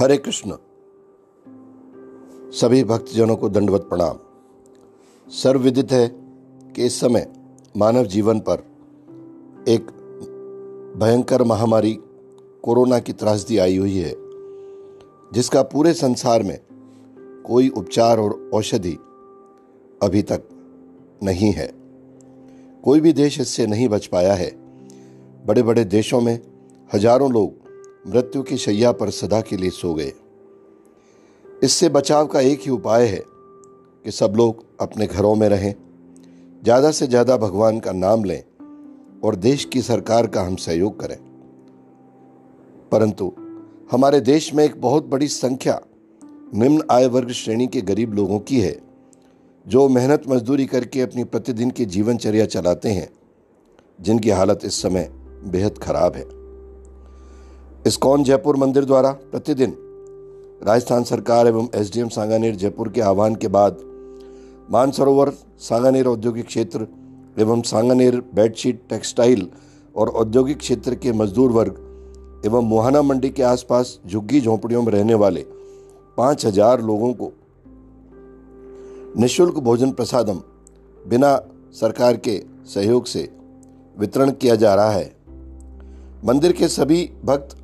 हरे कृष्ण। सभी भक्तजनों को दंडवत प्रणाम। सर्वविदित है कि इस समय मानव जीवन पर एक भयंकर महामारी कोरोना की त्रासदी आई हुई है, जिसका पूरे संसार में कोई उपचार और औषधि अभी तक नहीं है। कोई भी देश इससे नहीं बच पाया है। बड़े बड़े देशों में हज़ारों लोग मृत्यु की शैया पर सदा के लिए सो गए। इससे बचाव का एक ही उपाय है कि सब लोग अपने घरों में रहें, ज़्यादा से ज़्यादा भगवान का नाम लें और देश की सरकार का हम सहयोग करें। परंतु हमारे देश में एक बहुत बड़ी संख्या निम्न आय वर्ग श्रेणी के गरीब लोगों की है, जो मेहनत मजदूरी करके अपनी प्रतिदिन की जीवनचर्या चलाते हैं, जिनकी हालत इस समय बेहद खराब है। इस्कॉन जयपुर मंदिर द्वारा प्रतिदिन राजस्थान सरकार एवं एसडीएम सांगानेर जयपुर के आह्वान के बाद मानसरोवर, सांगानेर औद्योगिक क्षेत्र एवं सांगानेर बेडशीट, टेक्सटाइल और औद्योगिक क्षेत्र के मजदूर वर्ग एवं मोहाना मंडी के आसपास झुग्गी झोंपड़ियों में रहने वाले पाँच हज़ार लोगों को निशुल्क भोजन प्रसादम बिना सरकार के सहयोग से वितरण किया जा रहा है। मंदिर के सभी भक्त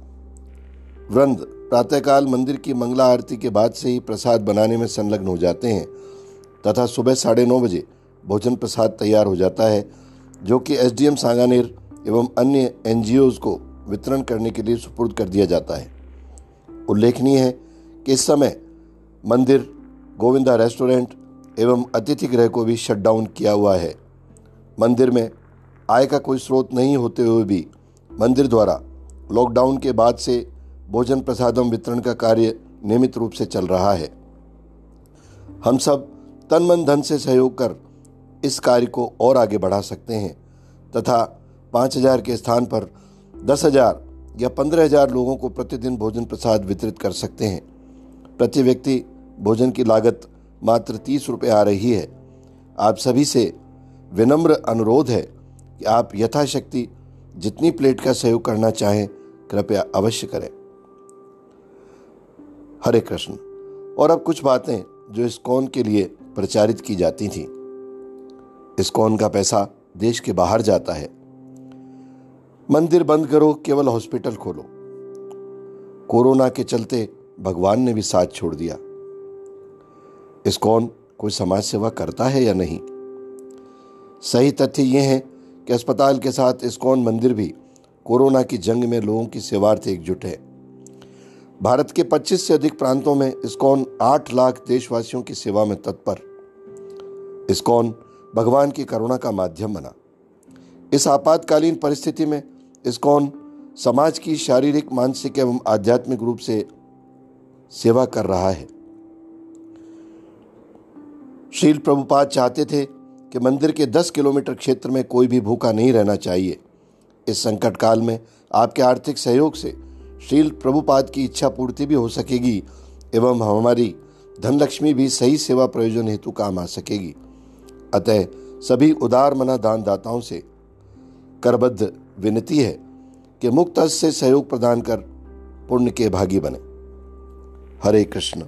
वृंद प्रातःकाल मंदिर की मंगला आरती के बाद से ही प्रसाद बनाने में संलग्न हो जाते हैं, तथा सुबह साढ़े नौ बजे भोजन प्रसाद तैयार हो जाता है, जो कि एसडीएम सांगानेर एवं अन्य एनजीओज को वितरण करने के लिए सुपुर्द कर दिया जाता है। उल्लेखनीय है कि इस समय मंदिर, गोविंदा रेस्टोरेंट एवं अतिथि गृह को भी शट डाउन किया हुआ है। मंदिर में आय का कोई स्रोत नहीं होते हुए भी मंदिर द्वारा लॉकडाउन के बाद से भोजन प्रसादम वितरण का कार्य नियमित रूप से चल रहा है। हम सब तन मन धन से सहयोग कर इस कार्य को और आगे बढ़ा सकते हैं, तथा पाँच हज़ार के स्थान पर दस हज़ार या पंद्रह हज़ार लोगों को प्रतिदिन भोजन प्रसाद वितरित कर सकते हैं। प्रति व्यक्ति भोजन की लागत मात्र तीस रुपये आ रही है। आप सभी से विनम्र अनुरोध है कि आप यथाशक्ति जितनी प्लेट का सहयोग करना चाहें, कृपया अवश्य करें। हरे कृष्ण। और अब कुछ बातें जो इस कौन के लिए प्रचारित की जाती थी। इस कौन का पैसा देश के बाहर जाता है। मंदिर बंद करो, केवल हॉस्पिटल खोलो। कोरोना के चलते भगवान ने भी साथ छोड़ दिया। इस कौन कोई समाज सेवा करता है या नहीं? सही तथ्य यह है कि अस्पताल के साथ इस्कॉन मंदिर भी कोरोना की जंग में लोगों की सेवार्थ एकजुट है। भारत के 25 से अधिक प्रांतों में इस्कॉन 8 लाख देशवासियों की सेवा में तत्पर। इस्कॉन भगवान की करुणा का माध्यम बना। इस आपातकालीन परिस्थिति में इस्कॉन समाज की शारीरिक, मानसिक एवं आध्यात्मिक रूप से सेवा कर रहा है। शील प्रभुपाद चाहते थे कि मंदिर के 10 किलोमीटर क्षेत्र में कोई भी भूखा नहीं रहना चाहिए। इस संकट काल में आपके आर्थिक सहयोग से शील प्रभुपाद की इच्छा पूर्ति भी हो सकेगी, एवं हमारी धनलक्ष्मी भी सही सेवा प्रयोजन हेतु काम आ सकेगी। अतः सभी उदार मना दानदाताओं से करबद्ध विनती है कि मुक्त से सहयोग प्रदान कर पुण्य के भागी बने। हरे कृष्ण।